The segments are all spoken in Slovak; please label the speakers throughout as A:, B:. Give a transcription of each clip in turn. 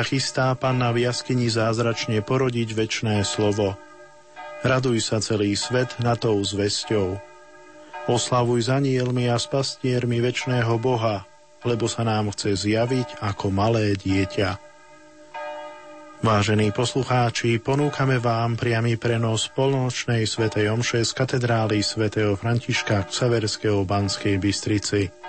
A: sa chystá Panna v jaskyni zázračne porodiť väčné slovo. Raduj sa celý svet na tou zvesťou. Oslavuj za anielmi a s pastiermi väčšného Boha, lebo sa nám chce zjaviť ako malé dieťa. Vážení poslucháči, ponúkame vám priamy prenos polnočnej svätej omše z katedrály svätého Františka Ksaverského Banskej Bystrici.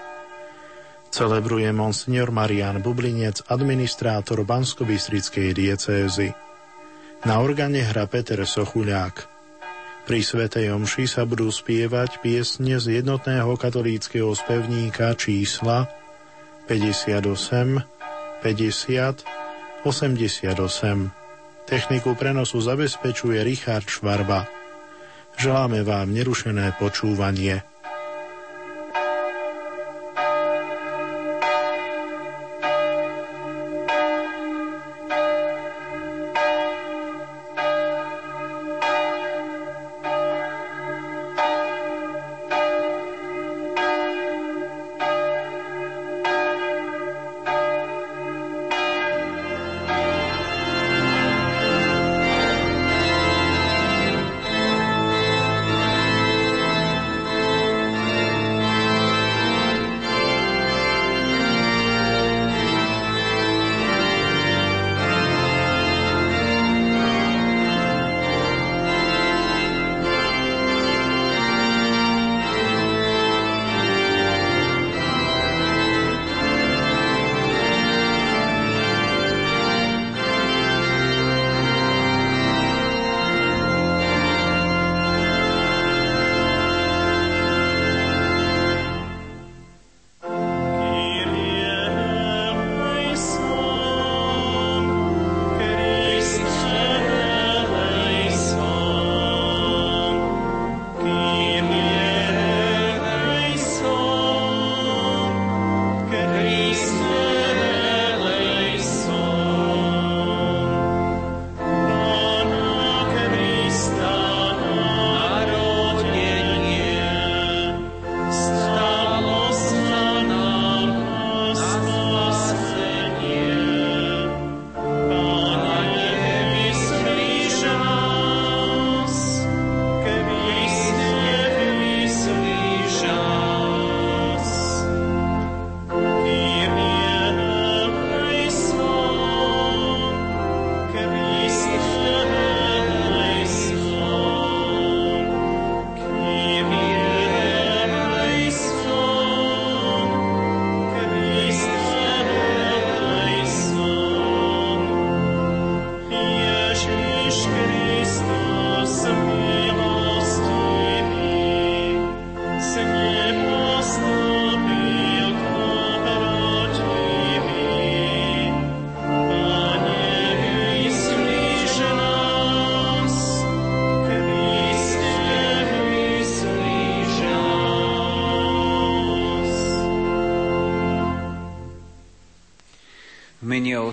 A: Celebruje monsignor Marian Bublinec, administrátor Bansko-Bystrickej diecézy. Na organe hra Peter Sochuľák. Pri Svetej Omši sa budú spievať piesne z jednotného katolíckého spevníka čísla 58, 50, 88. Techniku prenosu zabezpečuje Richard Švarba. Želáme vám nerušené počúvanie.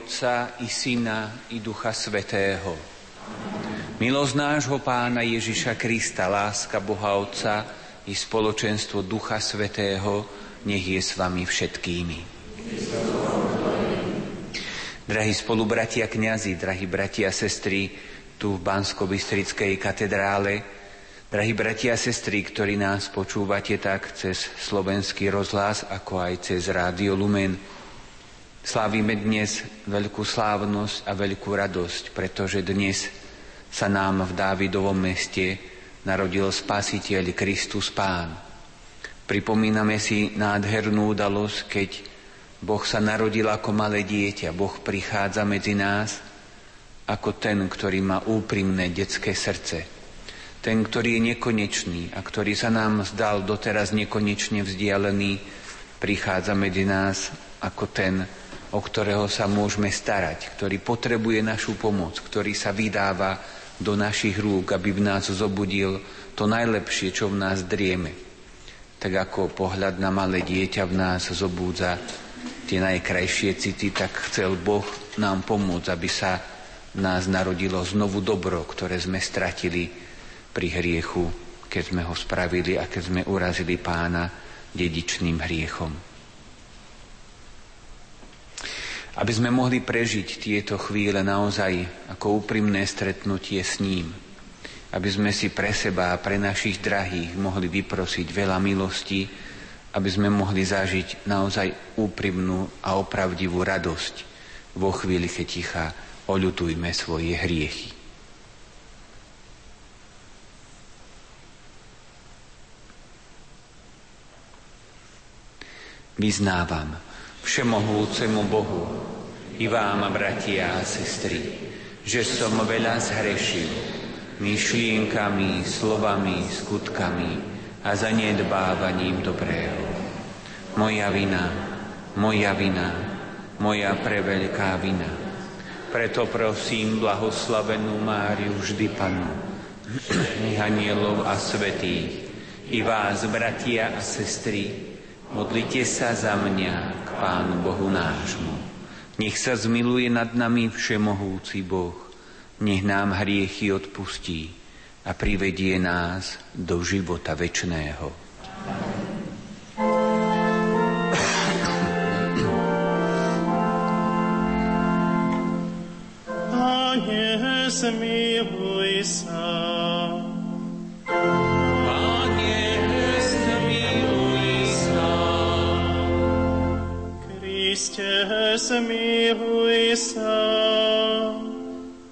B: Otca i Syna i Ducha Svetého. Milosť nášho Pána Ježiša Krista, láska Boha Otca i spoločenstvo Ducha Svetého nech je s vami všetkými. Drahí spolubratia kňazi, drahí bratia a sestry, tu v Bansko-Bystrickej katedrále, drahí bratia a sestry, ktorí nás počúvate tak cez slovenský rozhlas, ako aj cez Rádio Lumen, Slávime dnes veľkú slávnosť a veľkú radosť, pretože dnes sa nám v Dávidovom meste narodil Spasiteľ Kristus Pán. Pripomíname si nádhernú udalosť, keď Boh sa narodil ako malé dieťa. Boh prichádza medzi nás ako ten, ktorý má úprimné detské srdce. Ten, ktorý je nekonečný a ktorý sa nám zdal doteraz nekonečne vzdialený, prichádza medzi nás ako ten, o ktorého sa môžeme starať, ktorý potrebuje našu pomoc, ktorý sa vydáva do našich rúk, aby v nás zobudil to najlepšie, čo v nás drieme. Tak ako pohľad na malé dieťa v nás zobúdza tie najkrajšie city, tak chcel Boh nám pomôcť, aby sa v nás narodilo znovu dobro, ktoré sme stratili pri hriechu, keď sme ho spravili a keď sme urazili pána dedičným hriechom. Aby sme mohli prežiť tieto chvíle naozaj ako úprimné stretnutie s ním. Aby sme si pre seba a pre našich drahých mohli vyprosiť veľa milostí, aby sme mohli zažiť naozaj úprimnú a opravdivú radosť vo chvíli, keď ticha oľutujme svoje hriechy. Vyznávam, všemohúcemu Bohu i vám, bratia a sestry, že som veľa zhrešil myšlienkami, slovami, skutkami a zanedbávaním dobrého. Moja vina, moja vina, moja preveľká vina. Preto prosím blahoslavenú Máriu vždy Panu, anielov a svetých, i vás, bratia a sestry, Modlite sa za mňa k Pánu Bohu nášmu. Nech sa zmiluje nad nami všemohúci Boh, nech nám hriechy odpustí a privedie nás do života večného.
C: Pane, zmiluj sa. Kriste, zmiluj sa.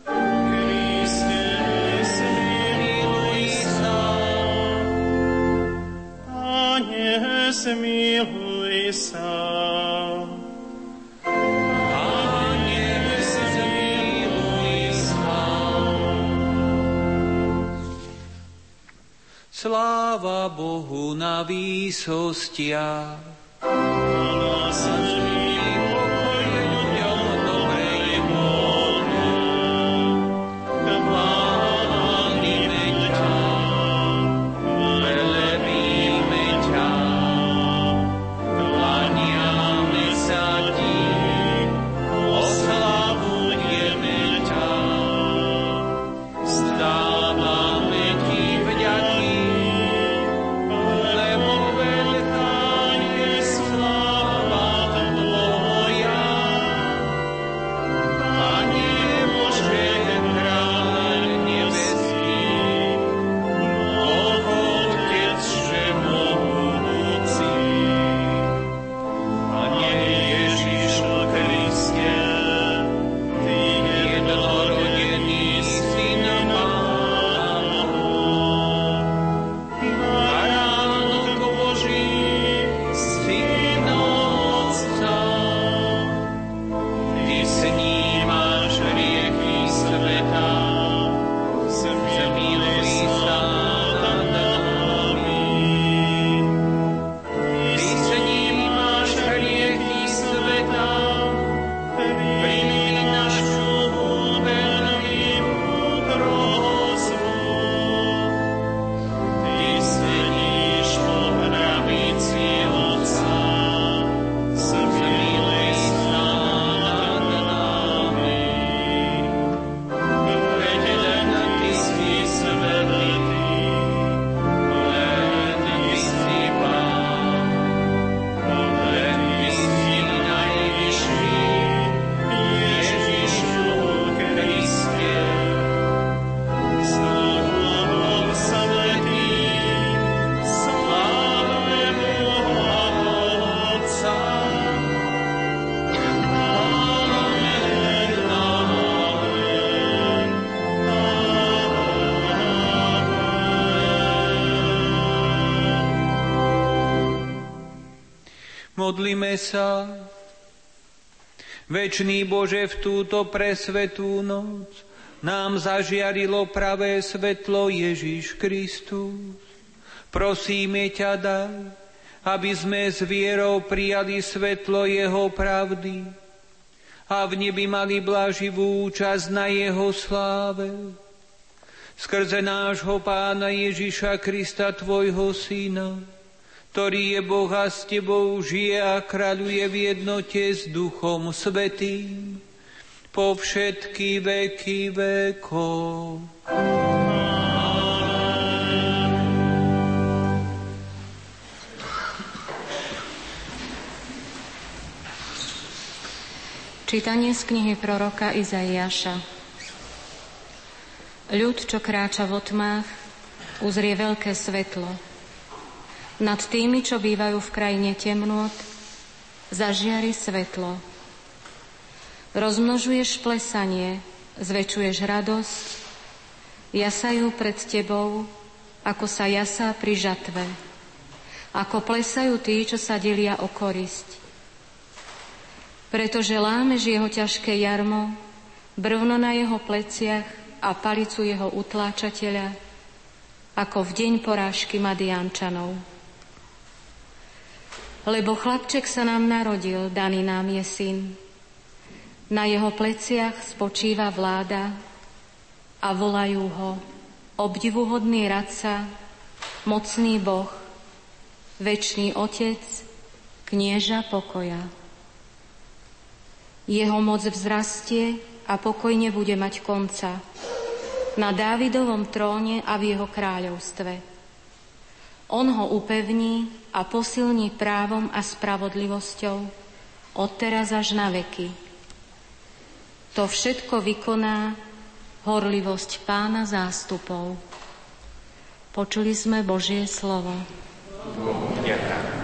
C: Kriste, zmiluj sa. Pane, zmiluj sa.
B: Sláva Bohu na výsostiach sa. Večný Bože, v túto presvetú noc nám zažiarilo pravé svetlo Ježiš Kristus. Prosíme ťa, daj, aby sme s vierou prijali svetlo Jeho pravdy a v nebi mali blaživú účasť na Jeho sláve. Skrze nášho Pána Ježiša Krista, Tvojho Syna, ktorý je Boh a s Tebou žije a kráľuje v jednote s Duchom Svetým po všetky veky vekov.
D: Čítanie z knihy proroka Izaiáša. Ľud, čo kráča v otmách, uzrie veľké svetlo. Nad tými, čo bývajú v krajine temnôt, zažiari svetlo. Rozmnožuješ plesanie, zväčšuješ radosť, jasajú pred tebou, ako sa jasá pri žatve, ako plesajú tí, čo sa delia o korisť. Pretože lámeš jeho ťažké jarmo, brvno na jeho pleciach a palicu jeho utláčateľa, ako v deň porážky Madiančanov. Lebo chlapček sa nám narodil, daný nám je syn. Na jeho pleciach spočíva vláda a volajú ho obdivuhodný radca, mocný Boh, večný Otec, knieža pokoja. Jeho moc vzrastie a pokoj nebude mať konca na Dávidovom tróne a v jeho kráľovstve on ho upevní a posilní právom a spravodlivosťou od teraz až na veky. To všetko vykoná horlivosť pána zástupov. Počuli sme Božie slovo. Ďakujem.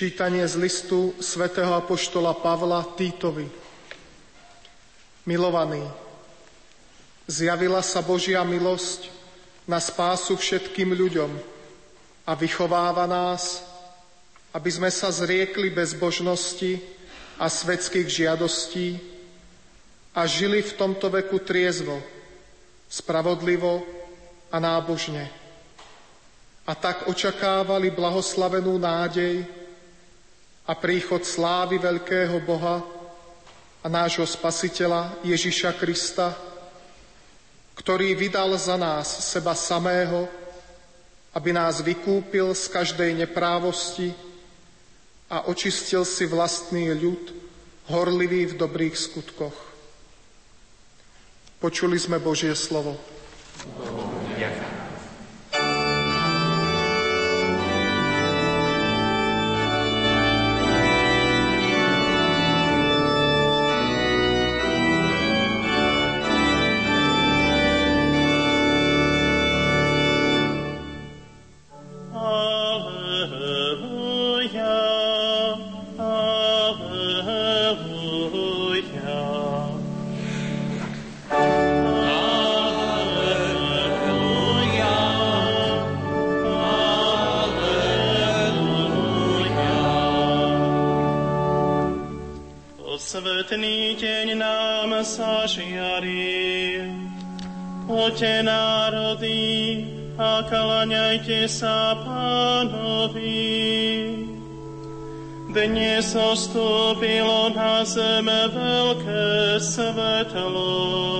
E: Čítanie z listu svätého Apoštola Pavla Týtovi. Milovaný, zjavila sa Božia milosť na spásu všetkým ľuďom a vychováva nás, aby sme sa zriekli bezbožnosti a svetských žiadostí a žili v tomto veku triezvo, spravodlivo a nábožne. A tak očakávali blahoslavenú nádej a príchod slávy veľkého Boha a nášho Spasiteľa Ježiša Krista, ktorý vydal za nás seba samého, aby nás vykúpil z každej neprávosti a očistil si vlastný ľud, horlivý v dobrých skutkoch. Počuli sme Božie slovo.
B: Ďakujem.
C: Dnes ostúpilo na zem veľké svetlo.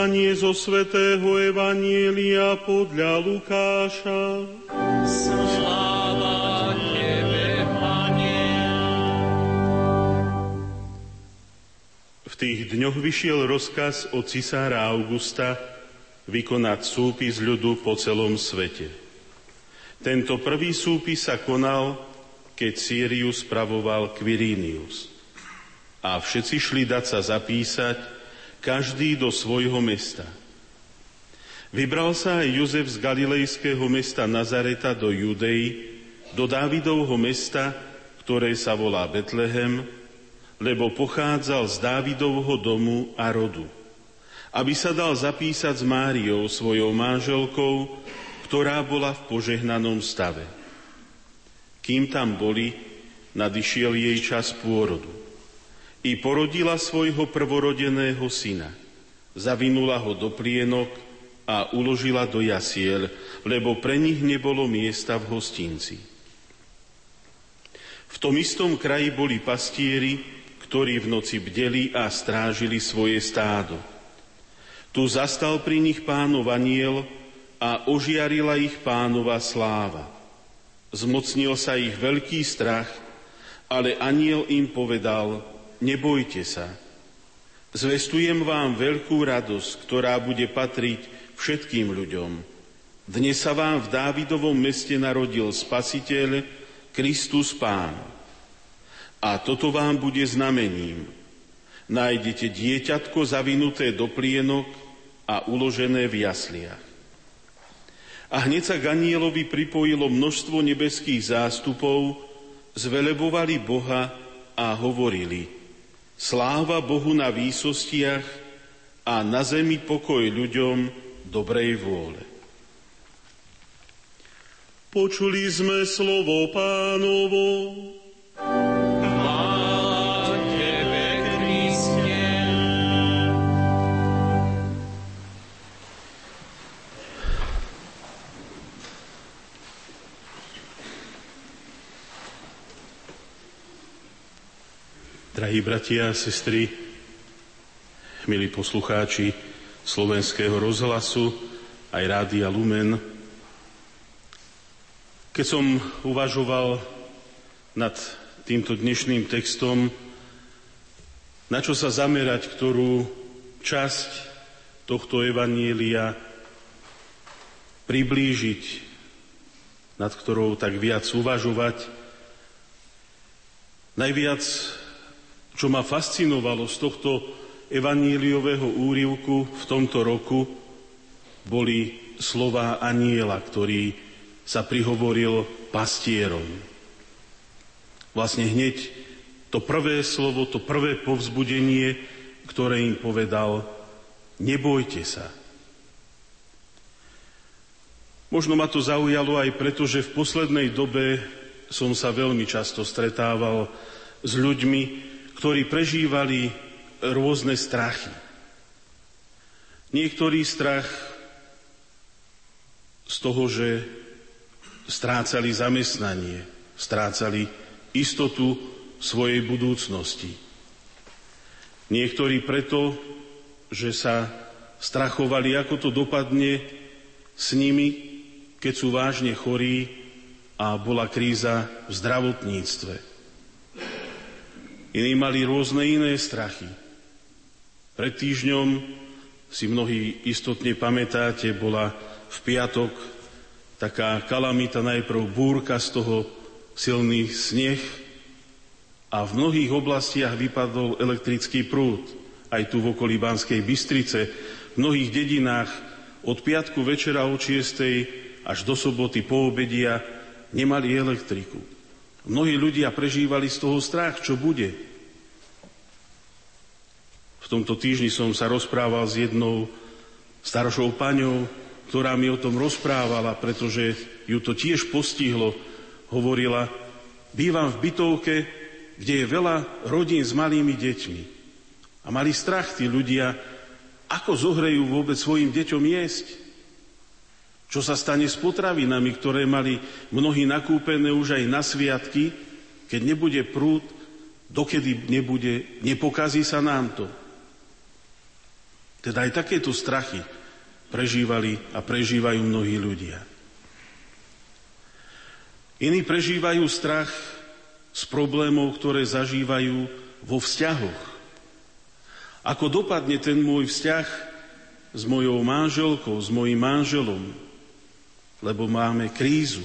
C: Čítanie zo svätého Evanielia podľa Lukáša.
F: Sláva Tebe, Pane.
C: V tých dňoch vyšiel rozkaz od cisára Augusta vykonať súpis ľudu po celom svete. Tento prvý súpis sa konal, keď Sýriu spravoval Quirinius. A všetci šli dať sa zapísať, každý do svojho mesta. Vybral sa aj Jozef z galilejského mesta Nazareta do Judei, do Dávidovho mesta, ktoré sa volá Betlehem, lebo pochádzal z Dávidovho domu a rodu, aby sa dal zapísať s Máriou, svojou manželkou, ktorá bola v požehnanom stave. Kým tam boli, nadišiel jej čas pôrodu i porodila svojho prvorodeného syna. Zavinula ho do plienok a uložila do jasiel, lebo pre nich nebolo miesta v hostinci. V tom istom kraji boli pastieri, ktorí v noci bdeli a strážili svoje stádo. Tu zastal pri nich pánov aniel a ožiarila ich pánova sláva. Zmocnil sa ich veľký strach, ale aniel im povedal, nebojte sa. Zvestujem vám veľkú radosť, ktorá bude patriť všetkým ľuďom. Dnes sa vám v Dávidovom meste narodil Spasiteľ, Kristus Pán. A toto vám bude znamením. Nájdete dieťatko zavinuté do plienok a uložené v jasliach. A hneď sa Ganielovi pripojilo množstvo nebeských zástupov, zvelebovali Boha a hovorili – Sláva Bohu na výsostiach a na zemi pokoj ľuďom dobrej vôle.
G: Počuli sme slovo pánovo.
C: Drahí bratia a sestry, milí poslucháči slovenského rozhlasu, aj Rádia Lumen, keď som uvažoval nad týmto dnešným textom, na čo sa zamerať, ktorú časť tohto evanielia priblížiť, nad ktorou tak viac uvažovať. Najviac, čo ma fascinovalo z tohto evaníliového úrivku v tomto roku, boli slova aniela, ktorý sa prihovoril pastierom. Vlastne hneď to prvé slovo, to prvé povzbudenie, ktoré im povedal, nebojte sa. Možno ma to zaujalo aj preto, že v poslednej dobe som sa veľmi často stretával s ľuďmi, ktorí prežívali rôzne strachy. Niektorý strach z toho, že strácali zamestnanie, strácali istotu svojej budúcnosti. Niektorí preto, že sa strachovali, ako to dopadne s nimi, keď sú vážne chorí a bola kríza v zdravotníctve. Iní mali rôzne iné strachy. Pred týždňom si mnohí istotne pamätáte, bola v piatok taká kalamita, najprv búrka, z toho silný sneh, a v mnohých oblastiach vypadol elektrický prúd. Aj tu v okolí Banskej Bystrice, v mnohých dedinách od piatku večera o 6. až do soboty po obedia nemali elektriku. Mnohí ľudia prežívali z toho strach, čo bude. V tomto týždni som sa rozprával s jednou staršou paňou, ktorá mi o tom rozprávala, pretože ju to tiež postihlo. Hovorila, bývam v bytovke, kde je veľa rodín s malými deťmi. A mali strach tí ľudia, ako zohrejú vôbec svojim deťom jesť. Čo sa stane s potravinami, ktoré mali mnohí nakúpené už aj na sviatky, keď nebude prúd, dokedy nebude, nepokazí sa nám to. Teda aj takéto strachy prežívali a prežívajú mnohí ľudia. Iní prežívajú strach z problémov, ktoré zažívajú vo vzťahoch. Ako dopadne ten môj vzťah s mojou manželkou, s mojim manželom, lebo máme krízu,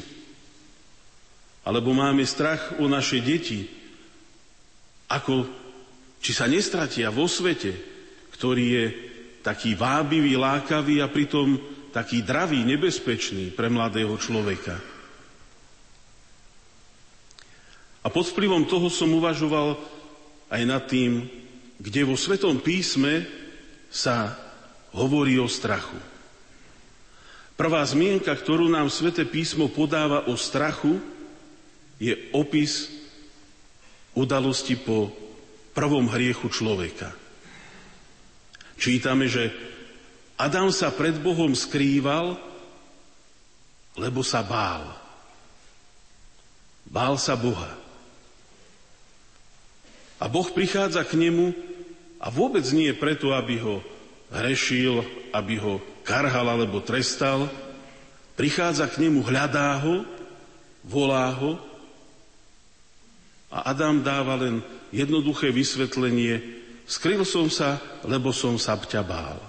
C: alebo máme strach o naše deti, ako či sa nestratia vo svete, ktorý je taký vábivý, lákavý a pritom taký dravý, nebezpečný pre mladého človeka. A pod vplyvom toho som uvažoval aj nad tým, kde vo Svetom písme sa hovorí o strachu. Prvá zmienka, ktorú nám Sveté písmo podáva o strachu, je opis udalosti po prvom hriechu človeka. Čítame, že Adam sa pred Bohom skrýval, lebo sa bál. Bál sa Boha. A Boh prichádza k nemu a vôbec nie preto, aby ho hrešil, aby ho karhal alebo trestal. Prichádza k nemu, hľadá ho, volá ho a Adam dáva len jednoduché vysvetlenie. Skryl som sa, lebo som sa ťa bál.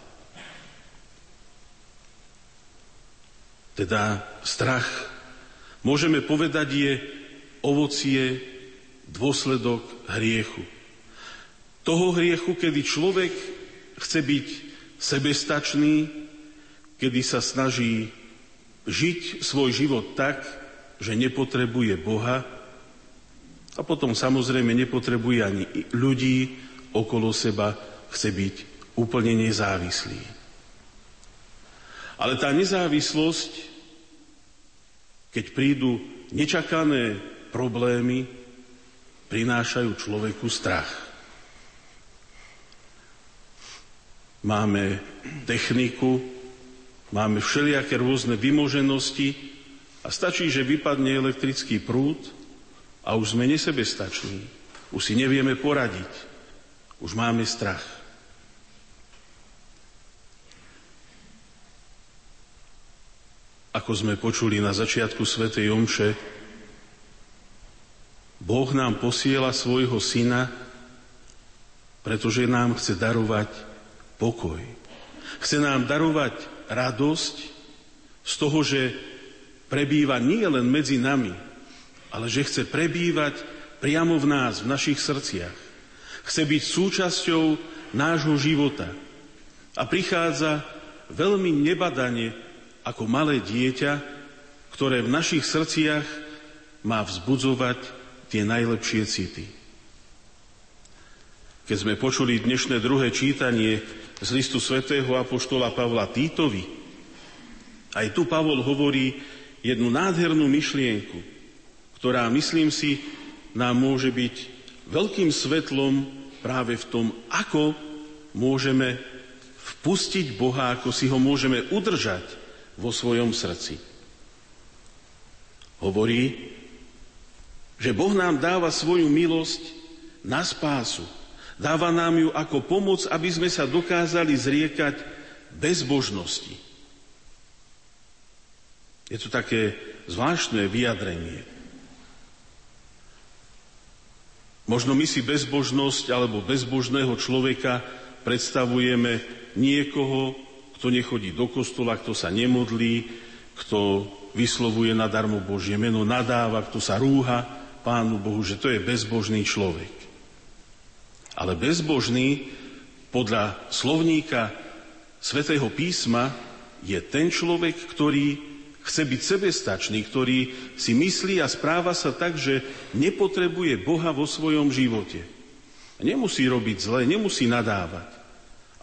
C: Teda strach, môžeme povedať, je ovocie dôsledok hriechu. Toho hriechu, kedy človek chce byť sebestačný, kedy sa snaží žiť svoj život tak, že nepotrebuje Boha a potom samozrejme nepotrebuje ani ľudí okolo seba, chce byť úplne nezávislý. Ale tá nezávislosť, keď prídu nečakané problémy, prinášajú človeku strach. Máme techniku, máme všelijaké rôzne vymoženosti a stačí, že vypadne elektrický prúd a už sme nesebestační. Už si nevieme poradiť. Už máme strach. Ako sme počuli na začiatku Svetej Omše, Boh nám posiela svojho syna, pretože nám chce darovať pokoj. Chce nám darovať radosť z toho, že prebýva nie len medzi nami, ale že chce prebývať priamo v nás, v našich srdciach. Chce byť súčasťou nášho života. A prichádza veľmi nebadane ako malé dieťa, ktoré v našich srdciach má vzbudzovať tie najlepšie city. Keď sme počuli dnešné druhé čítanie z listu svätého Apoštola Pavla Týtovi, aj tu Pavol hovorí jednu nádhernú myšlienku, ktorá, myslím si, nám môže byť veľkým svetlom práve v tom, ako môžeme vpustiť Boha, ako si ho môžeme udržať vo svojom srdci. Hovorí, že Boh nám dáva svoju milosť na spásu, Dáva nám ju ako pomoc, aby sme sa dokázali zriekať bezbožnosti. Je to také zvláštne vyjadrenie. Možno my si bezbožnosť alebo bezbožného človeka predstavujeme niekoho, kto nechodí do kostola, kto sa nemodlí, kto vyslovuje nadarmo Božie meno, nadáva, kto sa rúha Pánu Bohu, že to je bezbožný človek. Ale bezbožný podľa slovníka svätého písma je ten človek, ktorý chce byť sebestačný, ktorý si myslí a správa sa tak, že nepotrebuje Boha vo svojom živote. Nemusí robiť zle, nemusí nadávať,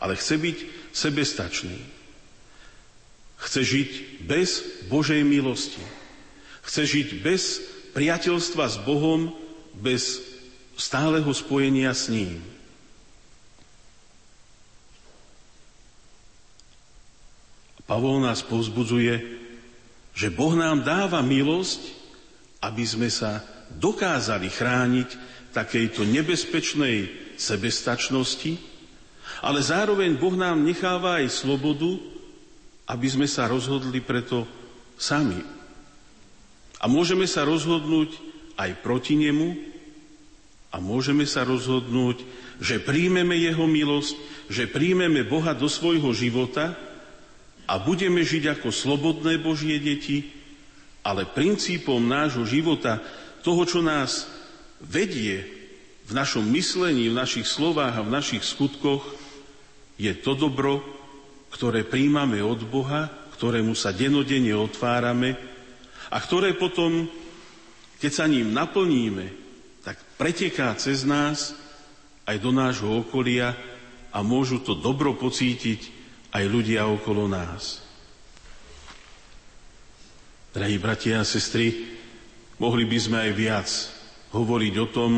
C: ale chce byť sebestačný. Chce žiť bez Božej milosti. Chce žiť bez priateľstva s Bohom, bez stáleho spojenia s ním. Pavol nás povzbudzuje, že Boh nám dáva milosť, aby sme sa dokázali chrániť takejto nebezpečnej sebestačnosti, ale zároveň Boh nám necháva aj slobodu, aby sme sa rozhodli preto sami. A môžeme sa rozhodnúť aj proti nemu, a môžeme sa rozhodnúť, že príjmeme Jeho milosť, že príjmeme Boha do svojho života a budeme žiť ako slobodné Božie deti, ale princípom nášho života, toho, čo nás vedie v našom myslení, v našich slovách a v našich skutkoch, je to dobro, ktoré príjmame od Boha, ktorému sa denodene otvárame a ktoré potom, keď sa ním naplníme, tak preteká cez nás aj do nášho okolia a môžu to dobro pocítiť aj ľudia okolo nás. Drahí bratia a sestry, mohli by sme aj viac hovoriť o tom,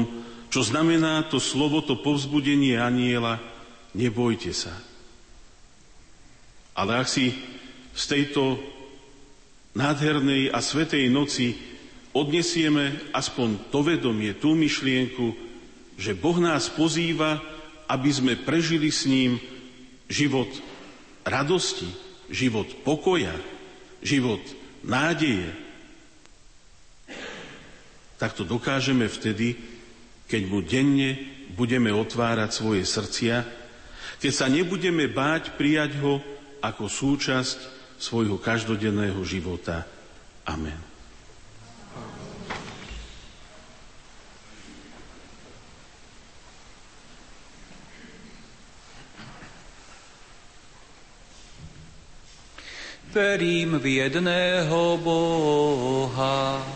C: čo znamená to slovo, to povzbudenie aniela, nebojte sa. Ale ak si z tejto nádhernej a svetej noci odnesieme aspoň to vedomie, tú myšlienku, že Boh nás pozýva, aby sme prežili s ním život radosti, život pokoja, život nádeje. Tak to dokážeme vtedy, keď mu denne budeme otvárať svoje srdcia, keď sa nebudeme báť prijať ho ako súčasť svojho každodenného života. Amen.
B: Verím v jedného Boha,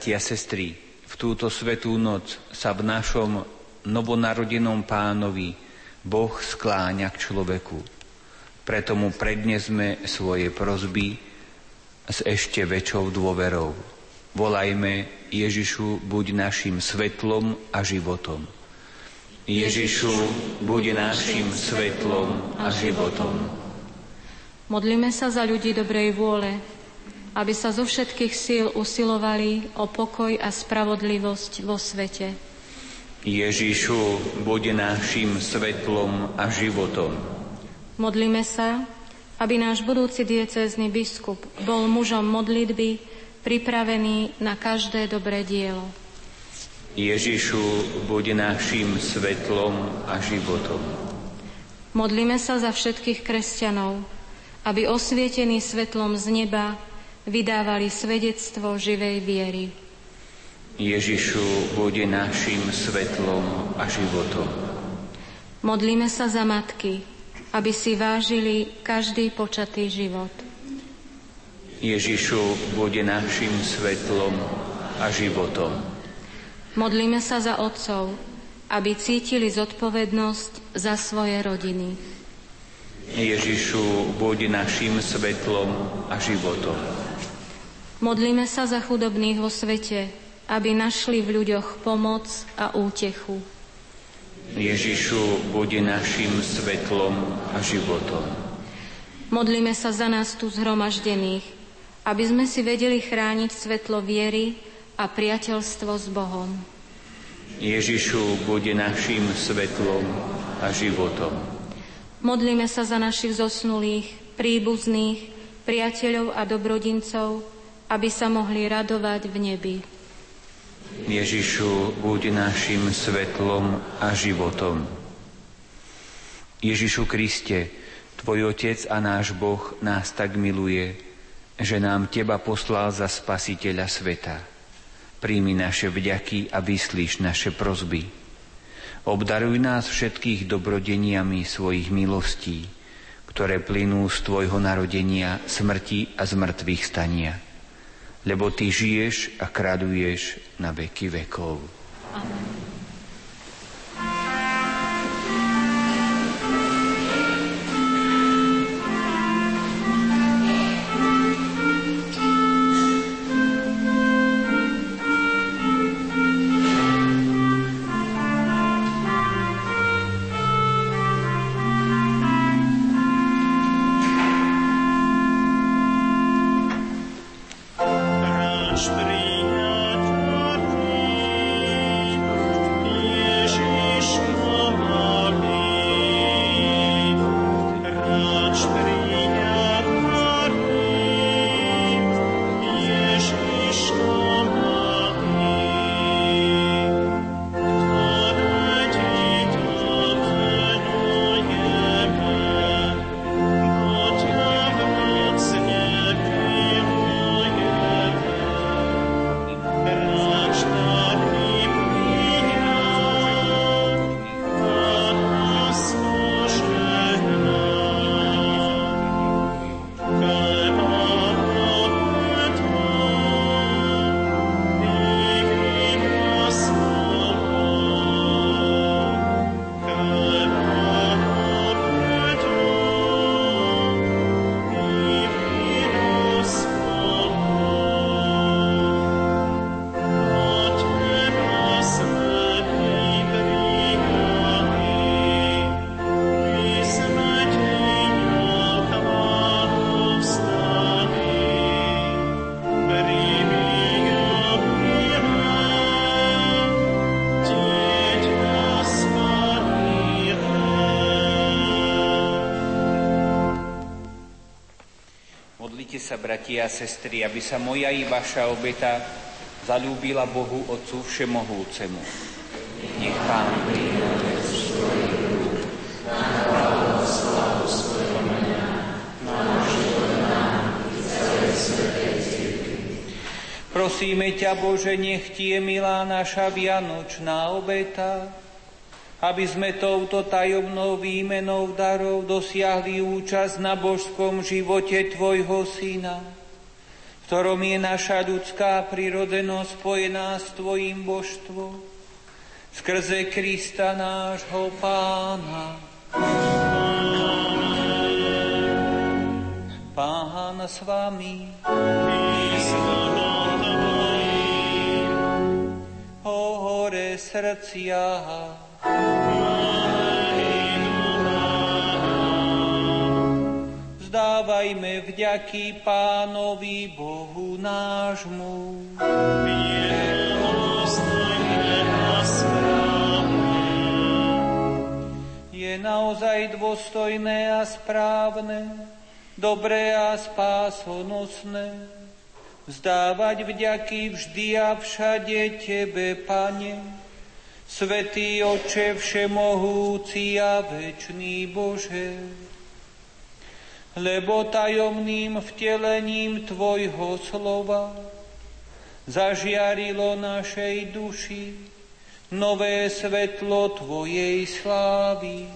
B: Bratia a sestry, v túto svetú noc sa v našom novonarodenom pánovi Boh skláňa k človeku. Preto mu prednesme svoje prozby s ešte väčšou dôverou. Volajme Ježišu, buď našim svetlom a životom. Ježišu, buď našim svetlom a životom.
H: Modlíme sa za ľudí dobrej vôle, aby sa zo všetkých síl usilovali o pokoj a spravodlivosť vo svete.
B: Ježišu, buď našim svetlom a životom.
H: Modlíme sa, aby náš budúci diecézny biskup bol mužom modlitby, pripravený na každé dobré dielo.
B: Ježišu, buď našim svetlom a životom.
H: Modlíme sa za všetkých kresťanov, aby osvietení svetlom z neba vydávali svedectvo živej viery.
B: Ježišu, buď našim svetlom a životom.
H: Modlíme sa za matky, aby si vážili každý počatý život.
B: Ježišu, buď našim svetlom a životom.
H: Modlíme sa za otcov, aby cítili zodpovednosť za svoje rodiny.
B: Ježišu, buď našim svetlom a životom.
H: Modlíme sa za chudobných vo svete, aby našli v ľuďoch pomoc a útechu.
B: Ježišu, buď našim svetlom a životom.
H: Modlíme sa za nás tu zhromaždených, aby sme si vedeli chrániť svetlo viery a priateľstvo s Bohom.
B: Ježišu, buď našim svetlom a životom.
H: Modlíme sa za našich zosnulých, príbuzných, priateľov a dobrodincov, aby sa mohli radovať v nebi.
B: Ježišu, buď našim svetlom a životom. Ježišu Kriste, Tvoj Otec a náš Boh nás tak miluje, že nám Teba poslal za Spasiteľa sveta. Príjmi naše vďaky a vyslíš naše prozby. Obdaruj nás všetkých dobrodeniami svojich milostí, ktoré plynú z Tvojho narodenia, smrti a zmrtvých stania lebo Ty žiješ a kraduješ na veky vekov. Amen. Bratia a sestry, aby sa moja i vaša obeta zalúbila Bohu Otcu Všemohúcemu. Nech Pán Prosíme ťa, Bože, nech je milá naša vianočná obeta, aby sme touto tajomnou výmenou darov dosiahli účasť na božskom živote Tvojho Syna. V ktorom je naša ľudská prirodenosť spojená s Tvojim božstvom, skrze Krista nášho Pána. Pán s vami. O hore srdcia, Vzdávajme vďaky Pánovi Bohu nášmu. Je naozaj dôstojné a správne, dobré a spásonosné, vzdávať vďaky vždy a všade Tebe, Pane, Svetý Oče Všemohúci a Večný Bože lebo tajomným vtelením Tvojho slova zažiarilo našej duši nové svetlo Tvojej slávy.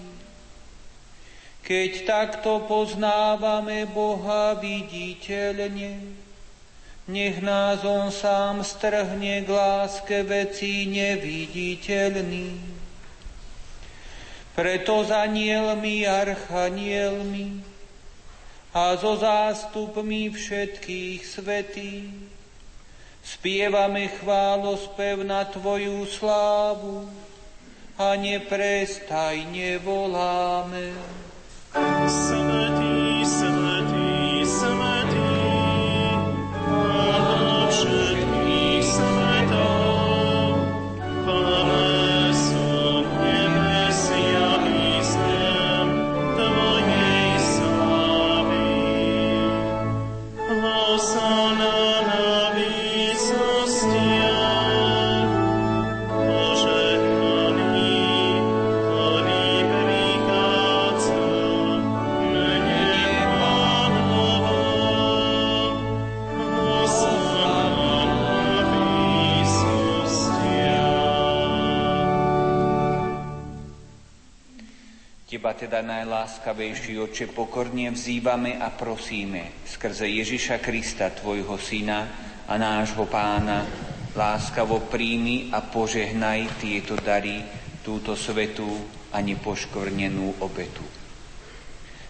B: Keď takto poznávame Boha viditeľne, nech nás On sám strhne k láske veci neviditeľný. Preto za nielmi, archanielmi, a so zástupmi všetkých svetých spievame chválospev na Tvoju slávu a neprestajne voláme. Svetý, teda najláskavejší oče pokorne vzývame a prosíme skrze Ježiša Krista, Tvojho Syna a nášho Pána, láskavo príjmi a požehnaj tieto dary, túto svetú a nepoškvrnenú obetu.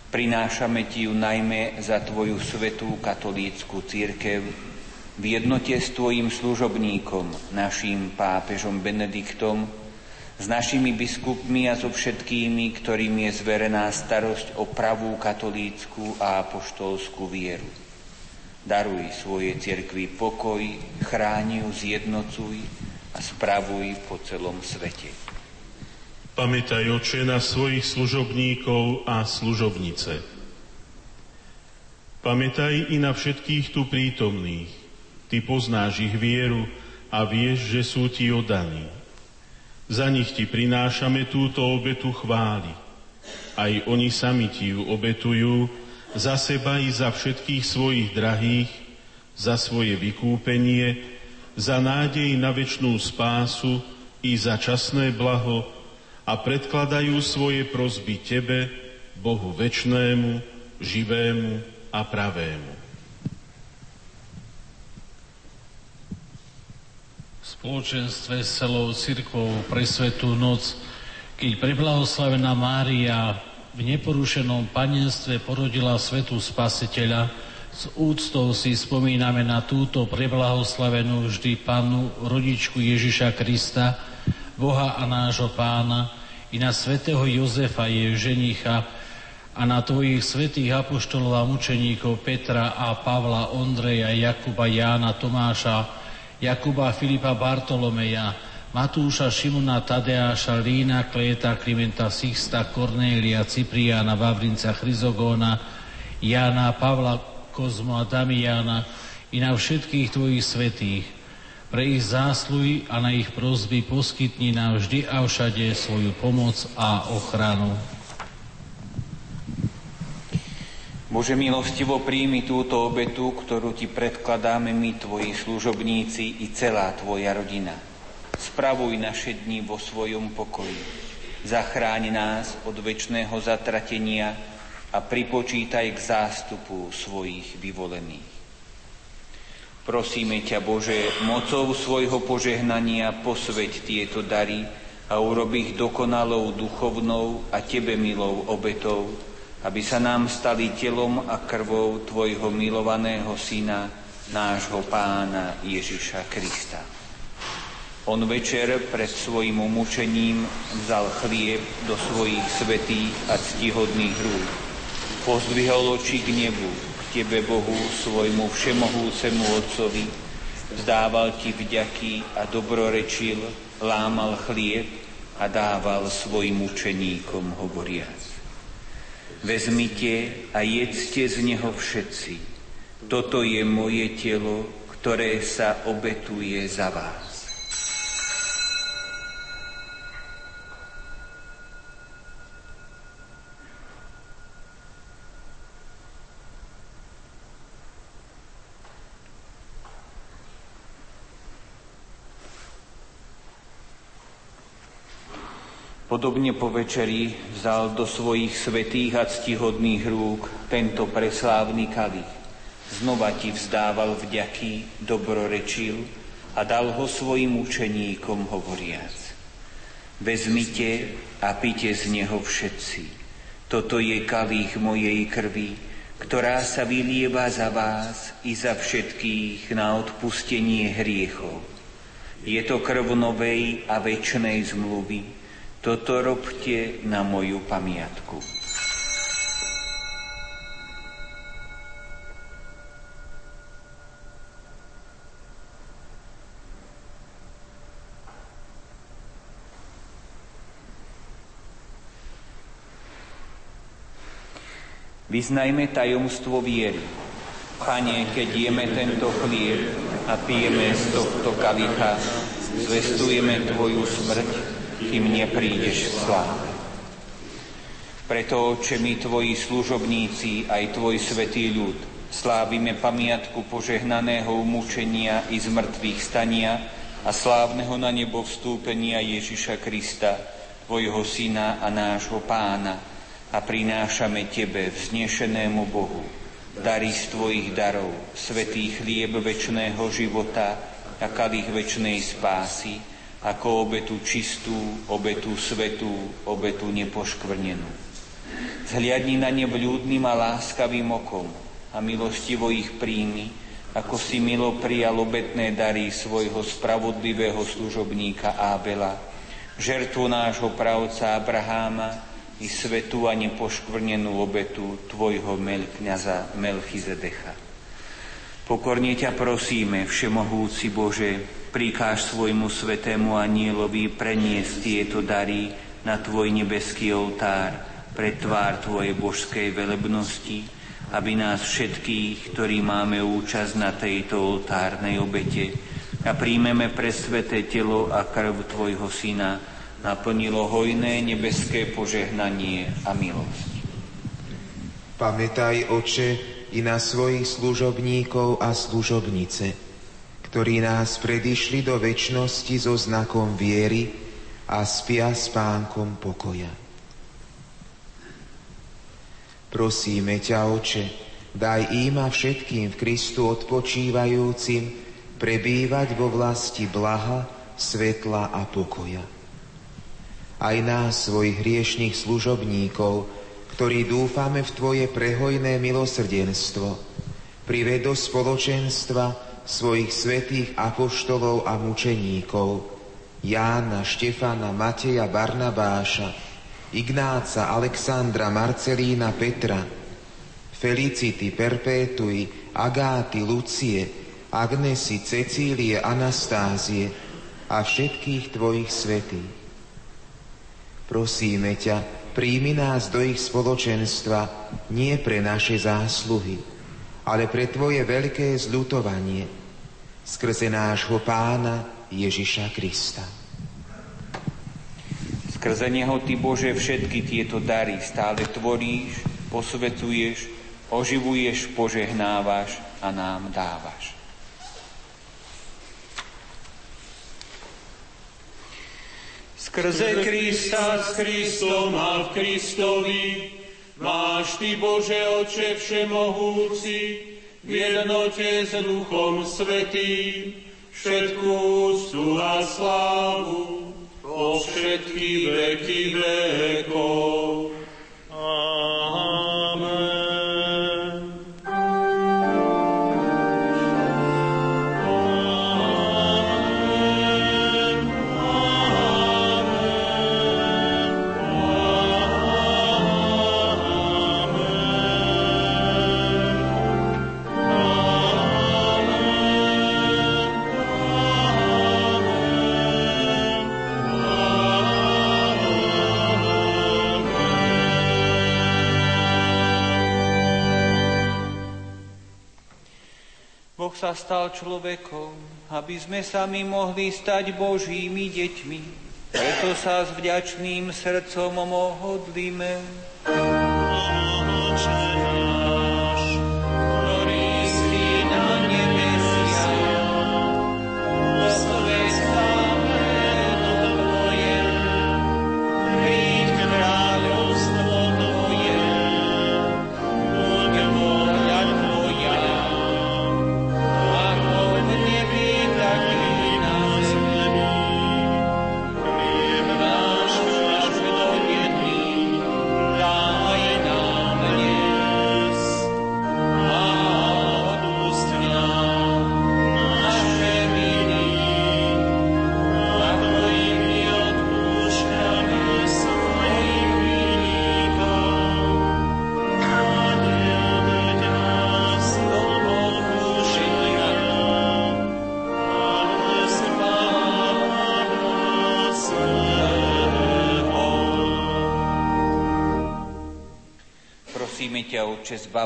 B: Prinášame Ti ju najmä za Tvoju svetú katolícku církev v jednote s Tvojim služobníkom, naším pápežom Benediktom, s našimi biskupmi a so všetkými, ktorým je zverená starosť o pravú katolícku a apoštolskú vieru. Daruj svoje cirkvi pokoj, chráni ju, zjednocuj a spravuj po celom svete.
C: Pamätaj, oče, na svojich služobníkov a služobnice. Pamätaj i na všetkých tu prítomných. Ty poznáš ich vieru a vieš, že sú ti oddaní. Za nich ti prinášame túto obetu chvály. Aj oni sami ti ju obetujú, za seba i za všetkých svojich drahých, za svoje vykúpenie, za nádej na väčšnú spásu i za časné blaho a predkladajú svoje prozby Tebe, Bohu väčnému, živému a pravému.
I: Spoločenstve s celou cirkvou pre svetú noc, keď preblahoslavená Mária v neporušenom panenstve porodila svetu spasiteľa, s úctou si spomíname na túto preblahoslavenú vždy panu rodičku Ježiša Krista, Boha a nášho pána, i na svetého Jozefa, jej ženicha, a na tvojich svetých apoštolov a mučeníkov Petra a Pavla, Ondreja, Jakuba, Jána, Tomáša, Jakuba, Filipa, Bartolomeja, Matúša, Šimona, Tadeáša, Lína, Kléta, Klimenta, Sixta, Kornélia, Cipriána, Vavrinca, Chryzogóna, Jána, Pavla, Kozmo a Damiana i na všetkých Tvojich svetých. Pre ich zásluhy a na ich prozby poskytni nám vždy a všade svoju pomoc a ochranu.
B: Bože milostivo príjmi túto obetu, ktorú Ti predkladáme my, Tvoji služobníci i celá Tvoja rodina. Spravuj naše dni vo svojom pokoji. Zachráň nás od väčšného zatratenia a pripočítaj k zástupu svojich vyvolených. Prosíme ťa, Bože, mocou svojho požehnania posveď tieto dary a urob ich dokonalou duchovnou a Tebe milou obetou, aby sa nám stali telom a krvou Tvojho milovaného Syna, nášho Pána Ježiša Krista. On večer pred svojim umúčením vzal chlieb do svojich svetých a ctihodných rúk. Pozdvihol oči k nebu, k Tebe, Bohu, svojmu všemohúcemu Otcovi, vzdával Ti vďaky a dobrorečil, lámal chlieb a dával svojim učeníkom hovoriac. Vezmite a jedzte z neho všetci. Toto je moje telo, ktoré sa obetuje za vás. Podobne po večeri vzal do svojich svetých a ctihodných rúk tento preslávny kalich. Znova ti vzdával vďaky, dobrorečil a dal ho svojim učeníkom hovoriac. Vezmite a pite z neho všetci. Toto je kalich mojej krvi, ktorá sa vylieva za vás i za všetkých na odpustenie hriechov. Je to krv novej a väčšnej zmluvy, toto robte na moju pamiatku. Vyznajme tajomstvo viery. Pane, keď jeme tento chlieb a pijeme z tohto kalicha, zvestujeme Tvoju smrť kým neprídeš v sláve. Preto, Oče, my Tvoji služobníci, aj Tvoj svetý ľud, slávime pamiatku požehnaného umúčenia i zmrtvých stania a slávneho na nebo vstúpenia Ježiša Krista, Tvojho Syna a nášho Pána, a prinášame Tebe, vznešenému Bohu, dary z Tvojich darov, svetý chlieb večného života a kalich večnej spásy, ako obetu čistú, obetu svetú, obetu nepoškvrnenú. Zhliadni na ne vľúdnym a láskavým okom a milostivo ich príjmi, ako si milo prijal obetné dary svojho spravodlivého služobníka Ábela, žertvu nášho pravca Abraháma i svetú a nepoškvrnenú obetu tvojho kniaza Melchizedecha. Pokorne ťa prosíme, Všemohúci Bože, prikáž svojmu svetému anielovi preniesť tieto dary na Tvoj nebeský oltár pre tvár Tvojej božskej velebnosti, aby nás všetkých, ktorí máme účasť na tejto oltárnej obete a príjmeme pre sveté telo a krv Tvojho Syna, naplnilo hojné nebeské požehnanie a milosť.
J: Pamätaj, oče, i na svojich služobníkov a služobnice – ktorí nás predišli do väčšnosti so znakom viery a spia spánkom pokoja. Prosíme ťa, Oče, daj im a všetkým v Kristu odpočívajúcim prebývať vo vlasti blaha, svetla a pokoja. Aj nás, svojich hriešných služobníkov, ktorí dúfame v Tvoje prehojné milosrdenstvo, prived do spoločenstva, svojich svetých apoštolov a mučeníkov, Jána, Štefana, Mateja, Barnabáša, Ignáca, Alexandra, Marcelína, Petra, Felicity, Perpétui, Agáty, Lucie, Agnesy, Cecílie, Anastázie a všetkých Tvojich svetých. Prosíme ťa, príjmi nás do ich spoločenstva nie pre naše zásluhy, ale pre Tvoje veľké zľutovanie skrze nášho Pána Ježiša Krista.
B: Skrze Neho Ty, Bože, všetky tieto dary stále tvoríš, posvetuješ, oživuješ, požehnávaš a nám dávaš.
G: Skrze Krista, s Kristom a v Kristovi, Máš Ty, Bože Oče Všemohúci, v jednote s Duchom Svetým, všetkú úctu a slávu po všetky veky vekov.
F: Sa stal človekom, aby sme sami mohli stať Božími deťmi. Preto sa s vďačným srdcom modlíme.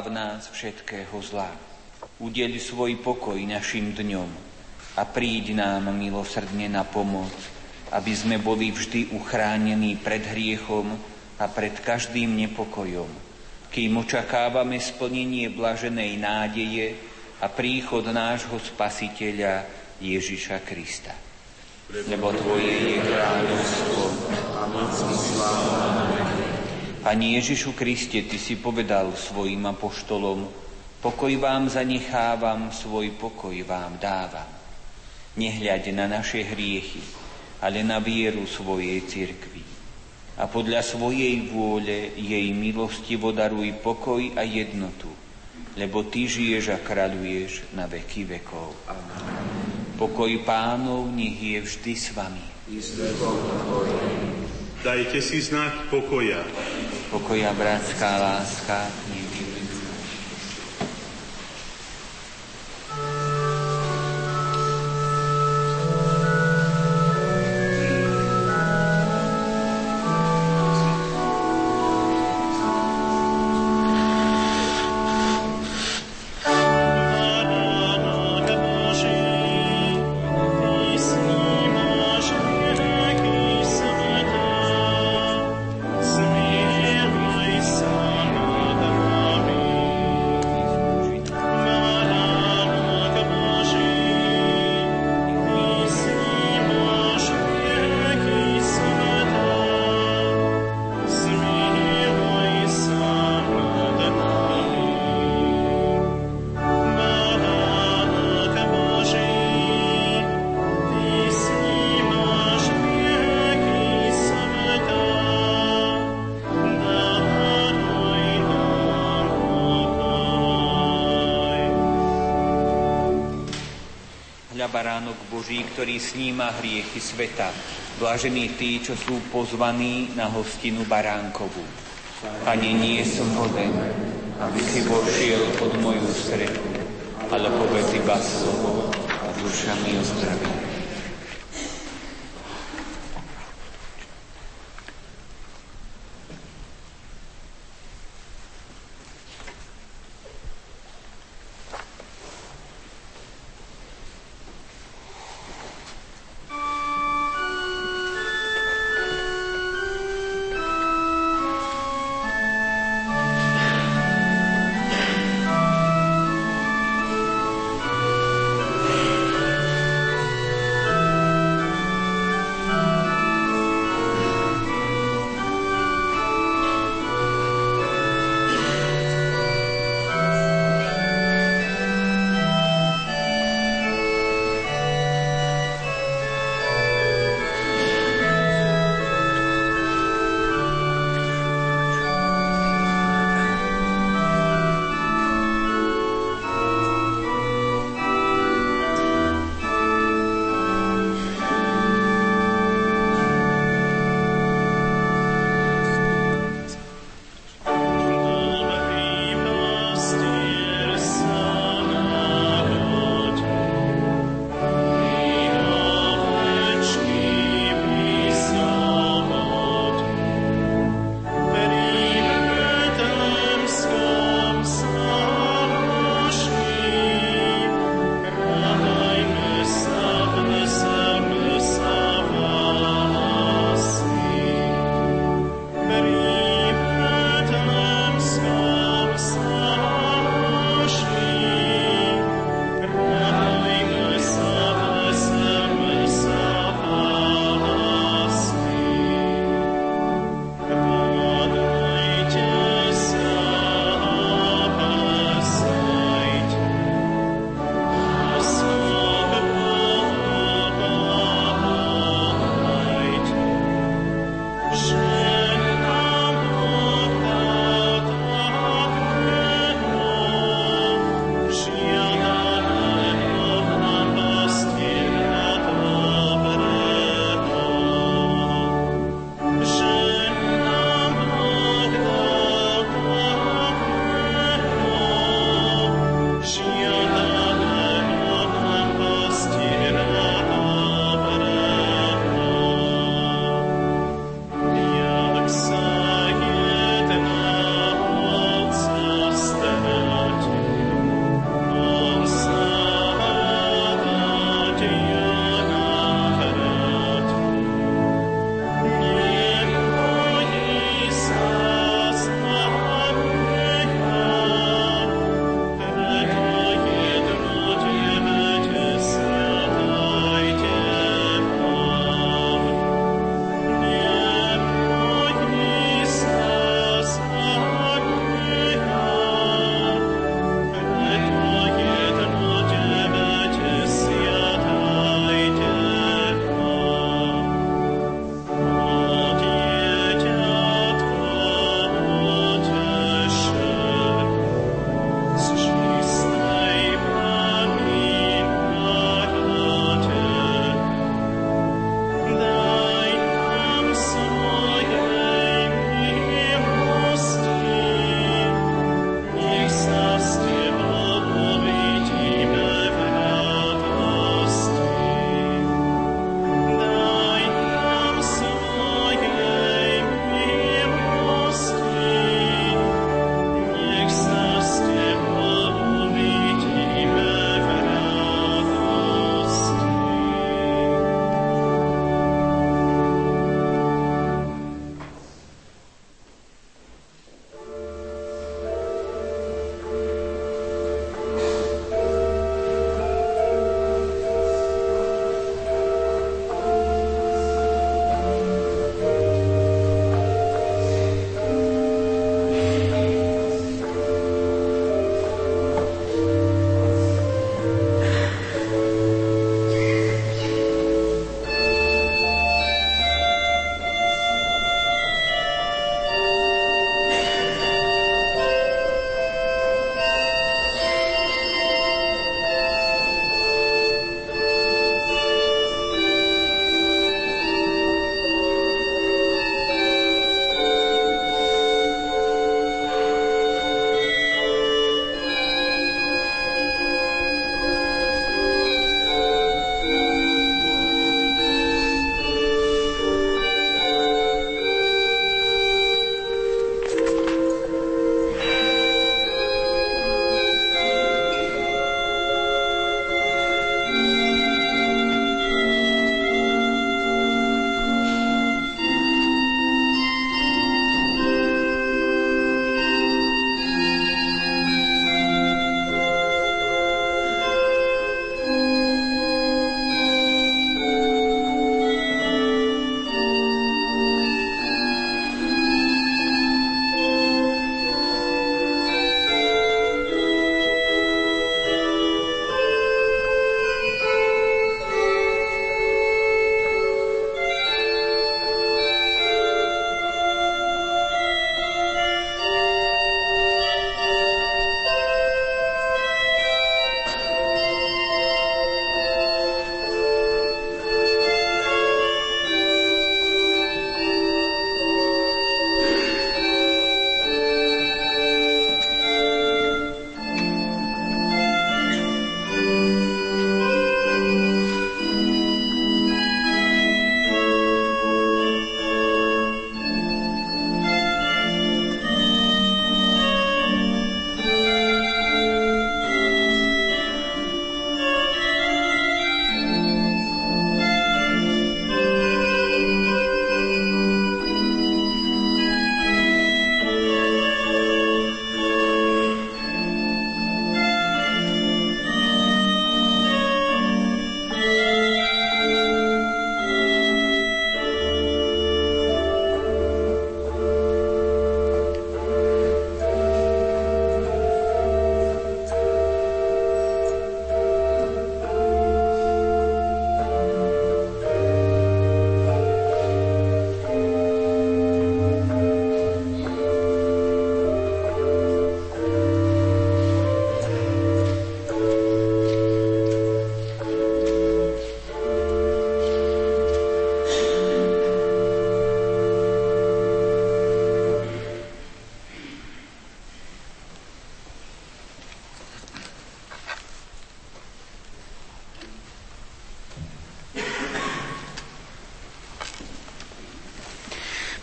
F: Nás všetkého zla. Udeli svoj pokoj našim dňom a príď nám milosrdne na pomoc, aby sme boli vždy uchránení pred hriechom a pred každým nepokojom, kým očakávame splnenie blaženej nádeje a príchod nášho Spasiteľa Ježiša Krista. Lebo Tvoje je kráľovstvo a moc sláva Pani Ježišu Kriste, Ty si povedal svojim apoštolom, pokoj vám zanechávam, svoj pokoj vám dávam. Nehľaď na naše hriechy, ale na vieru svojej cirkvi. A podľa svojej vôle jej milosti vodaruj pokoj a jednotu, lebo Ty žiješ a kráľuješ na veky vekov. Pokoj pánov nech je vždy s vami.
C: Dajte si znak pokoja
F: pokoja, bratská láska, baránok Boží, ktorý sníma hriechy sveta. Blažení tí, čo sú pozvaní na hostinu baránkovú. Pane, nie som hoden, aby si vošiel pod moju strechu, ale povedz iba slovo a duša mi ozdraví.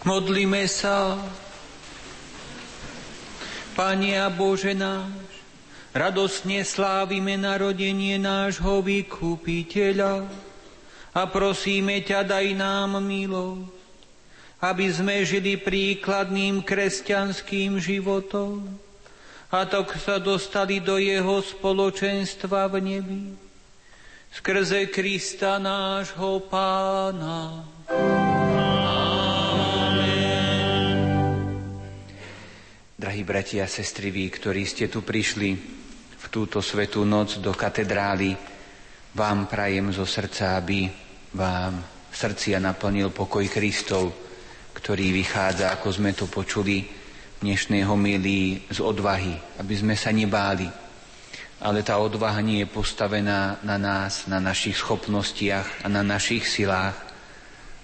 B: Modlíme sa. Pane a Bože náš, radosne slávime narodenie nášho vykupiteľa a prosíme ťa, daj nám milosť, aby sme žili príkladným kresťanským životom a tak sa dostali do jeho spoločenstva v nebi. Skrze Krista nášho Pána. Bratia a sestry, vy, ktorí ste tu prišli v túto svetú noc do katedrály, vám prajem zo srdca, aby vám srdcia naplnil pokoj Kristov, ktorý vychádza, ako sme to počuli, dnešného milí z odvahy, aby sme sa nebáli. Ale tá odvaha nie je postavená na nás, na našich schopnostiach a na našich silách,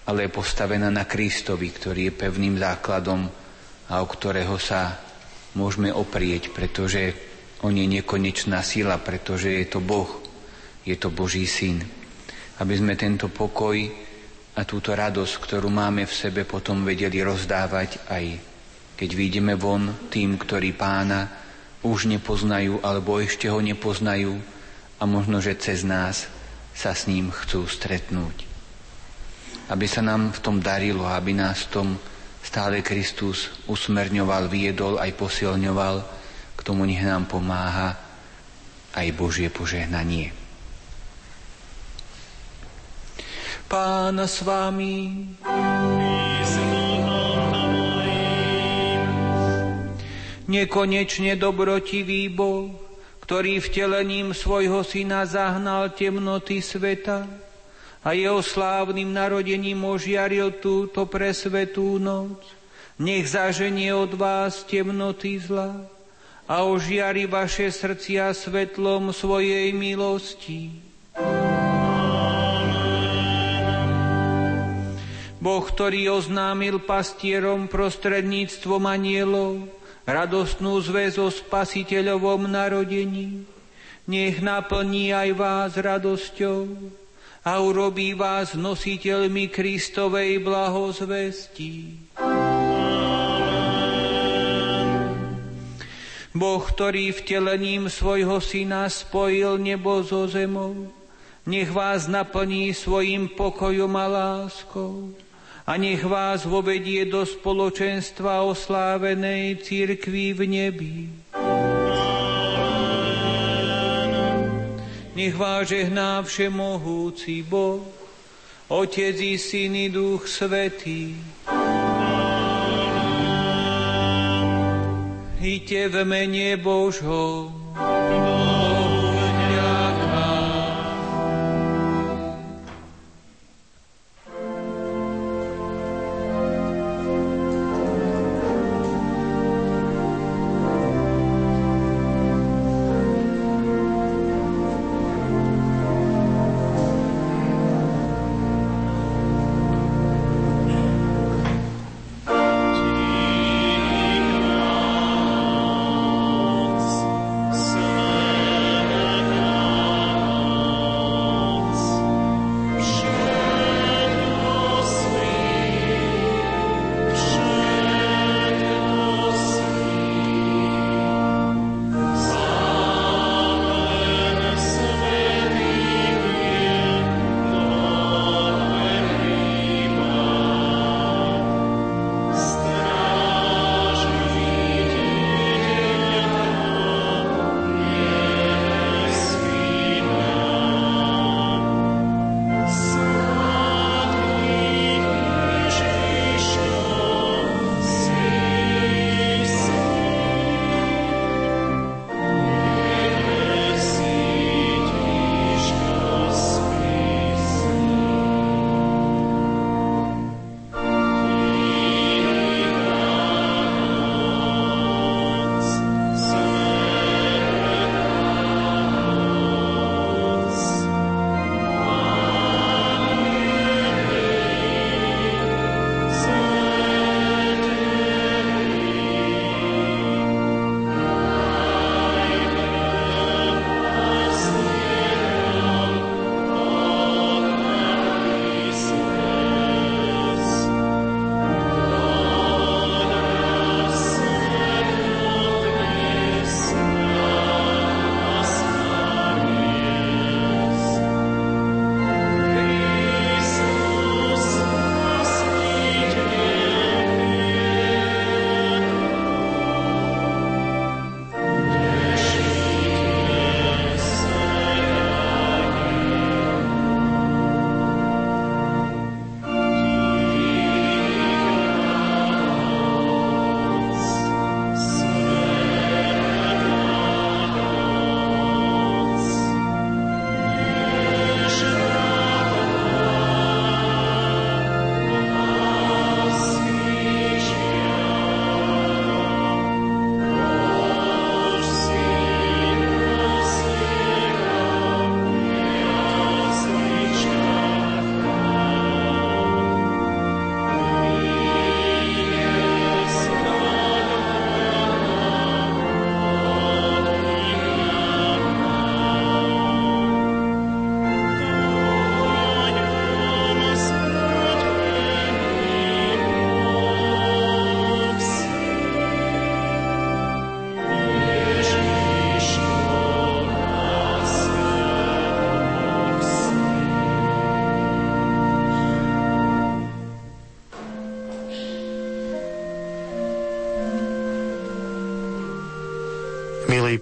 B: ale je postavená na Kristovi, ktorý je pevným základom a o ktorého sa môžeme oprieť, pretože on je nekonečná sila, pretože je to Boh, je to Boží syn. Aby sme tento pokoj a túto radosť, ktorú máme v sebe, potom vedeli rozdávať aj keď vyjdeme von tým, ktorí pána už nepoznajú alebo ešte ho nepoznajú a možno, že cez nás sa s ním chcú stretnúť. Aby sa nám v tom darilo, aby nás v tom stále Kristus usmerňoval, viedol, aj posilňoval, k tomu nech nám pomáha aj Božie požehnanie. Pán s vámi. Nekonečne dobrotivý Boh, ktorý vtelením svojho syna zahnal temnoty sveta, a jeho slávnym narodením ožiaril túto presvetú noc. Nech zaženie od vás temnoty zla a ožiari vaše srdcia svetlom svojej milosti. Boh, ktorý oznámil pastierom prostredníctvom anielov radostnú zväz o spasiteľovom narodení, nech naplní aj vás radosťou a urobí vás nositeľmi Kristovej blahozvesti. Boh, ktorý vtelením svojho syna spojil nebo so zemou, nech vás naplní svojim pokojom a láskou a nech vás vovedie do spoločenstva oslávenej církvy v nebi. Nech vás žehná všemohúci Boh, Otec i Syn i Duch Svetý. Ite v mene Božom.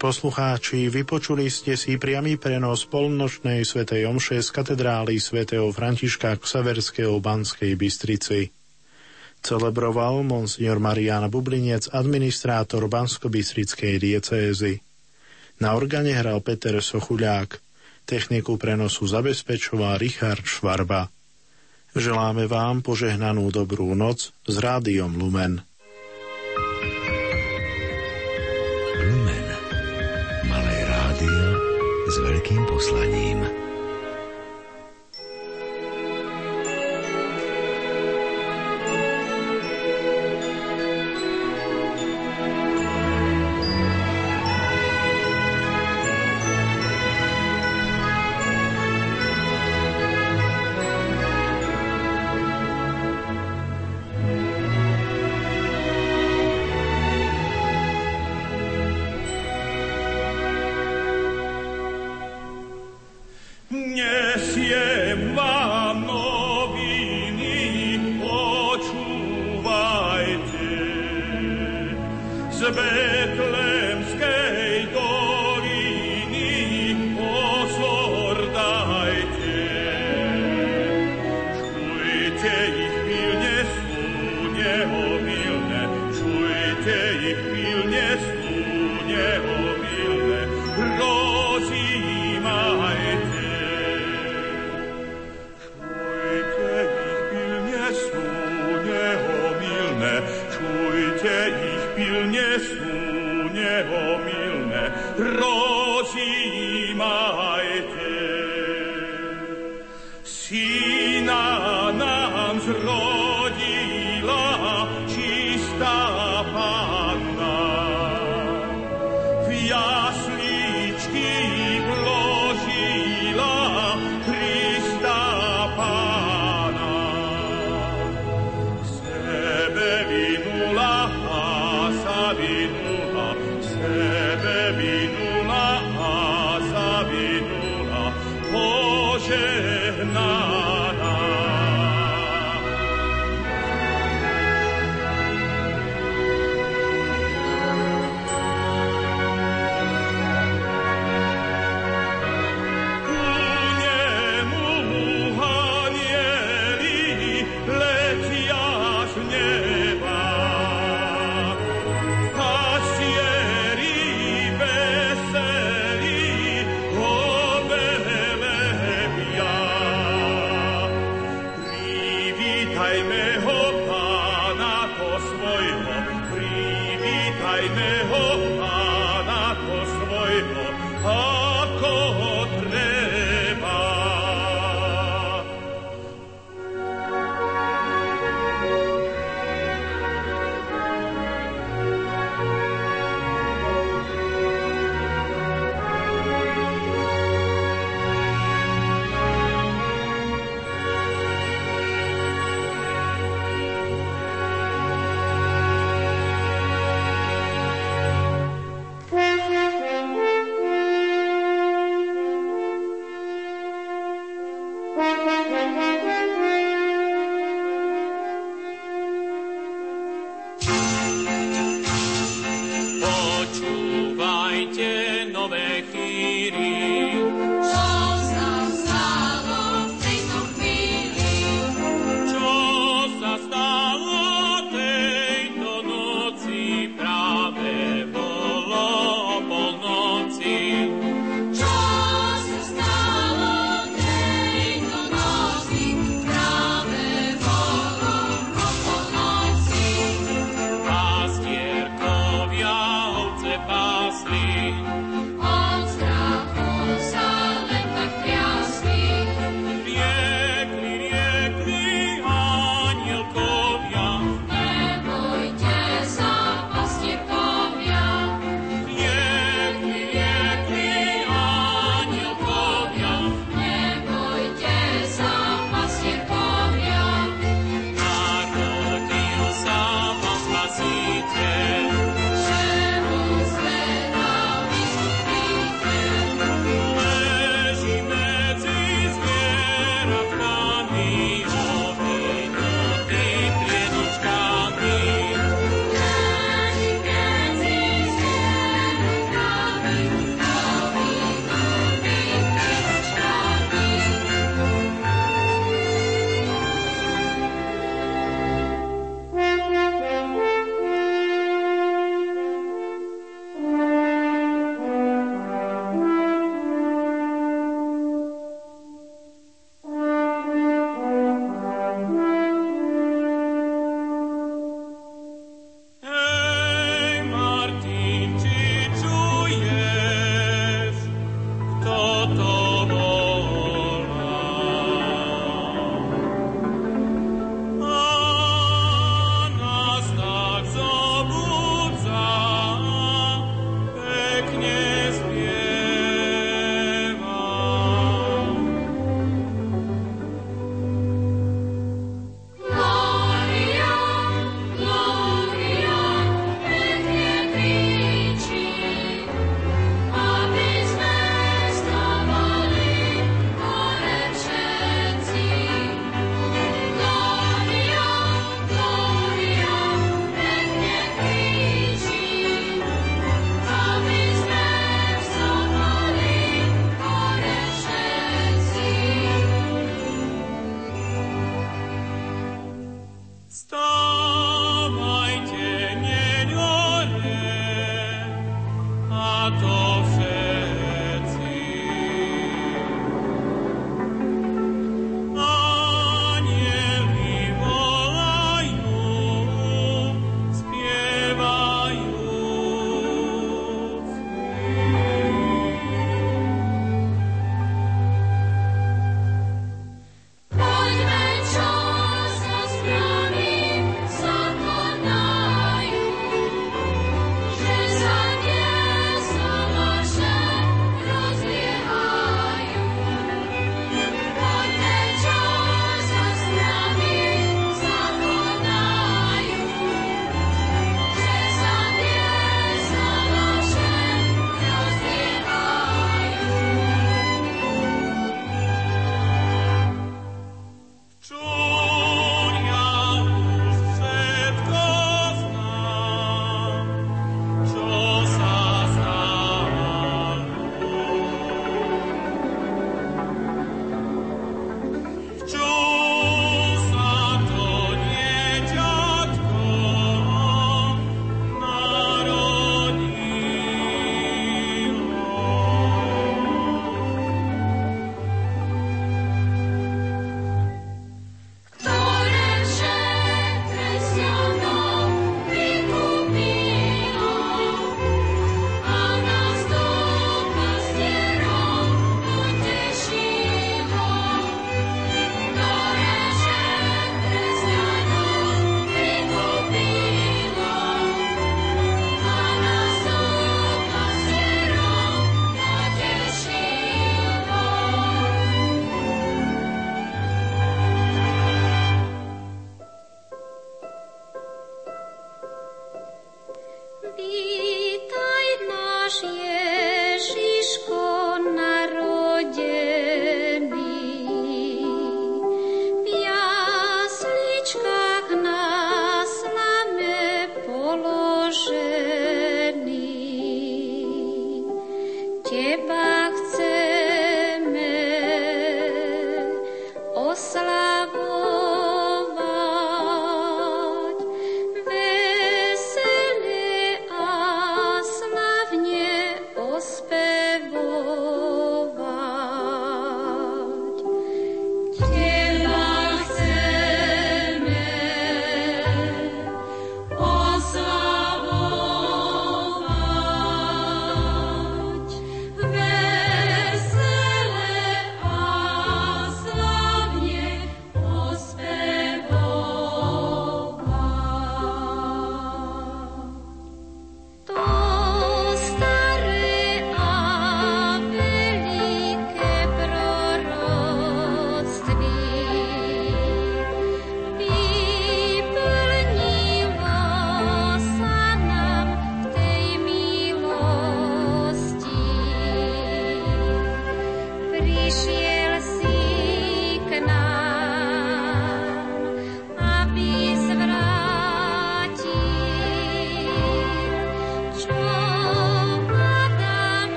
K: Poslucháči, vypočuli ste si priamy prenos polnočnej svätej omše z katedrály svätého Františka Ksaverského v Banskej Bystrici. Celebroval monsignor Marian Bublinec, administrátor Bansko-Bystrickej diecézy. Na organe hral Peter Sochuľák, techniku prenosu zabezpečoval Richard Švarba. Želáme vám požehnanú dobrú noc s rádiom Lumen.